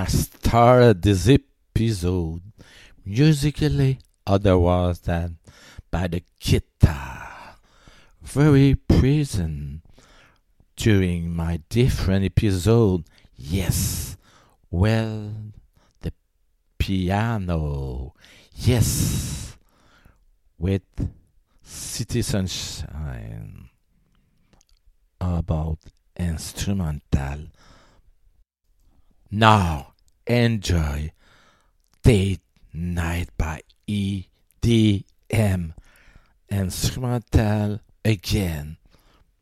I started this episode musically otherwise than by the guitar, very present during my different episode. Yes, well, the piano, yes, with City Sunshine about instrumental. Now enjoy Date Night by EDM and instrumental again,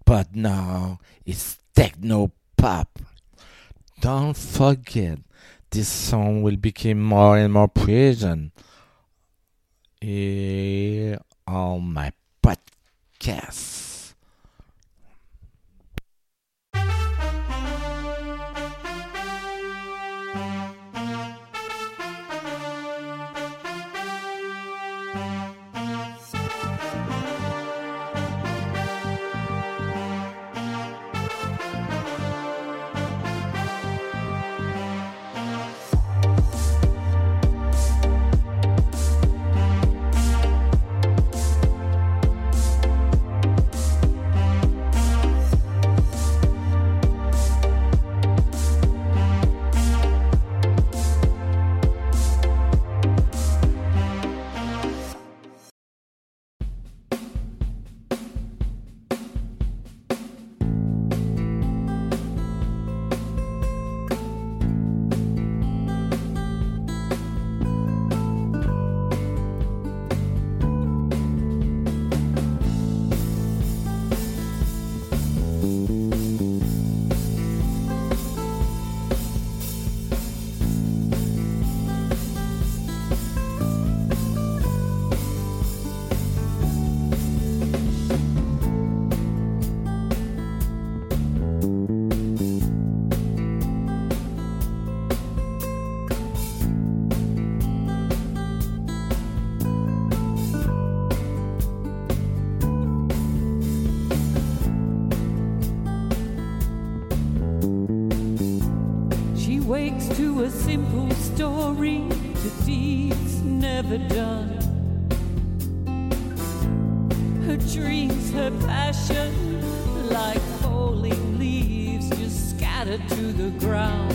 but now it's techno pop. Don't forget, this song will become more and more present here on my podcast. Wakes to a simple story, the deeds never done. Her dreams, her passion, like falling leaves just scattered to the ground.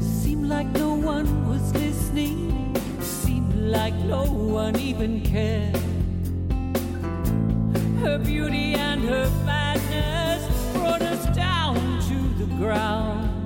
Seemed like no one was listening, seemed like no one even cared. Her beauty and her madness brought us down to the ground.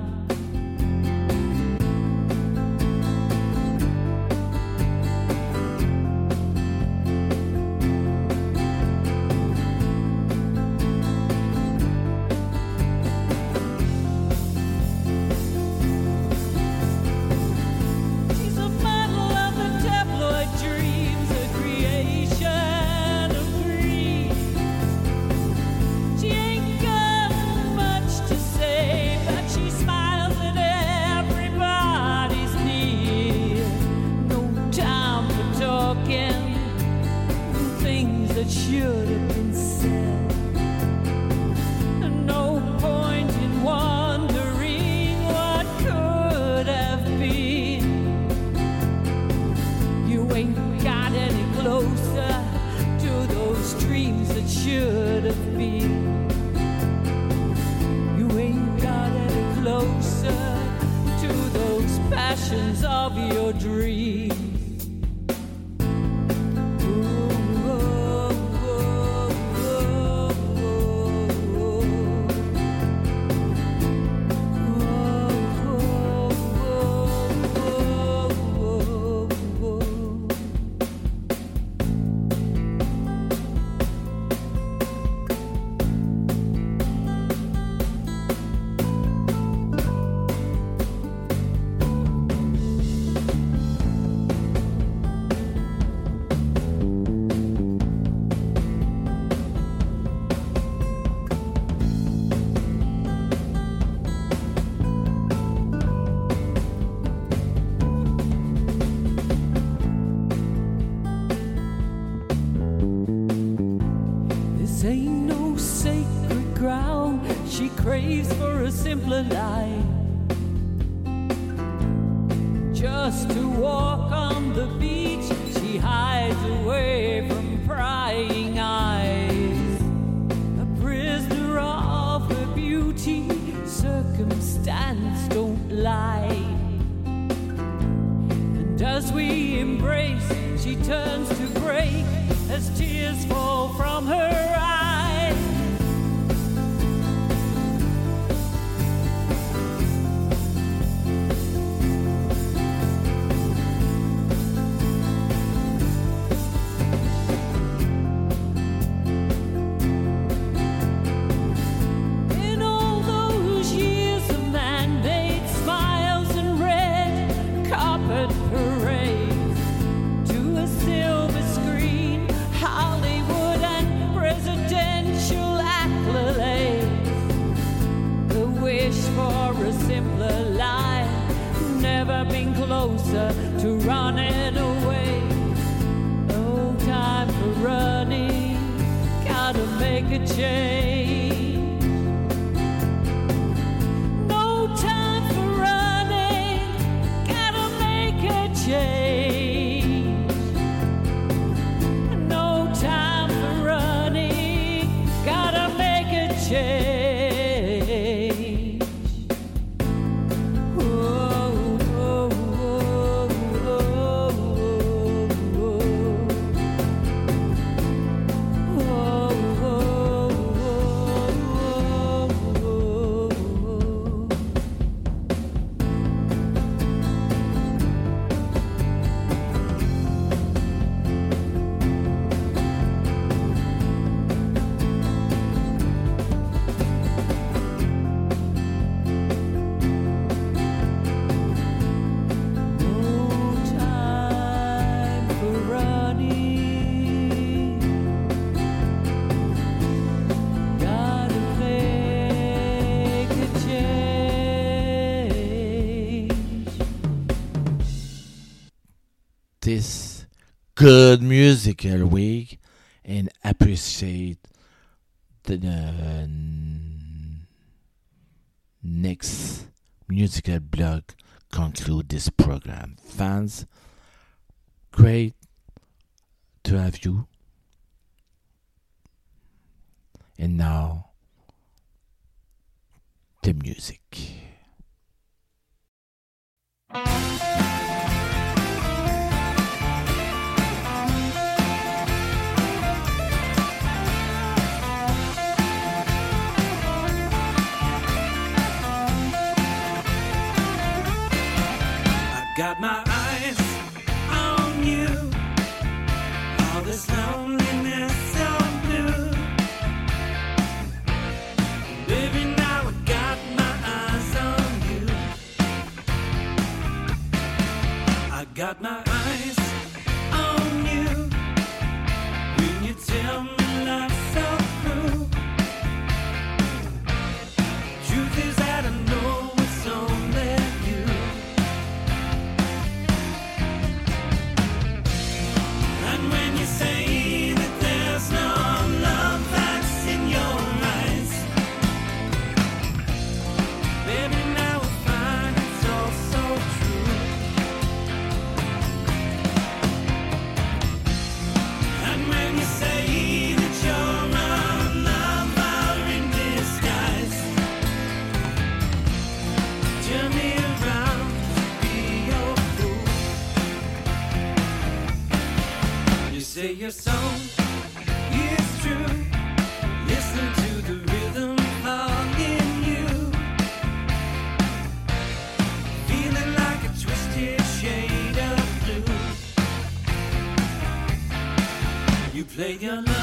This ain't no sacred ground. She craves for a simpler life. Just to walk on the beach, she hides away from prying eyes. A prisoner of her beauty, circumstance don't lie. And as we embrace, she turns to break as tears fall from her eyes. make a change. good musical week and appreciate the, uh, next musical block conclude this program. Fans, great to have you. And now, the music. my eyes. your love.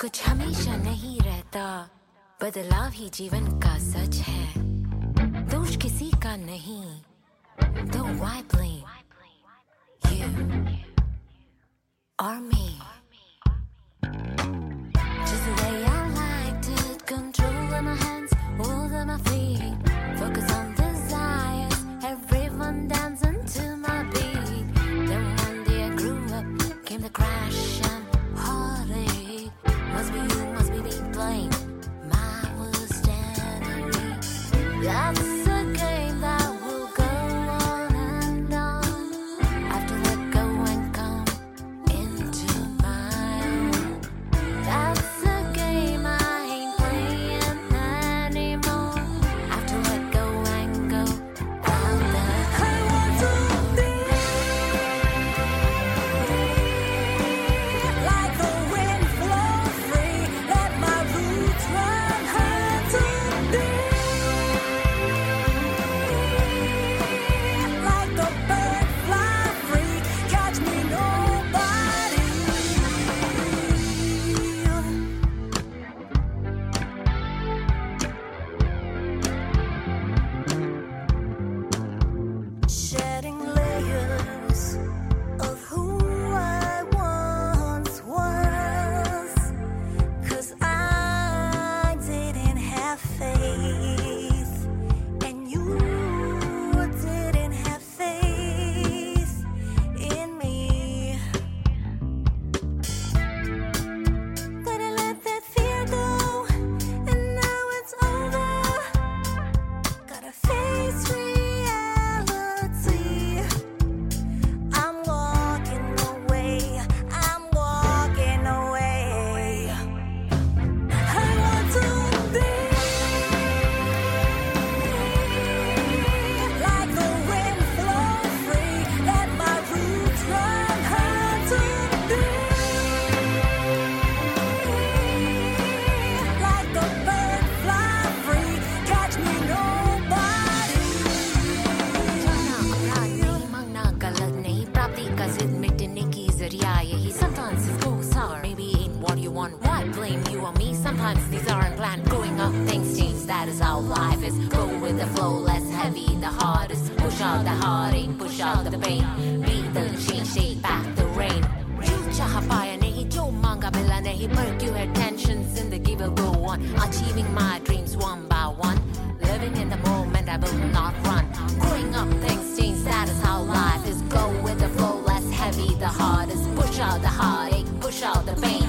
कुछ हमेशा नहीं रहता बदलाव ही जीवन का सच है दोष किसी का नहीं तो why blame you or me just the way I liked it control in my hands all in my fingers the heartache, push all the pain.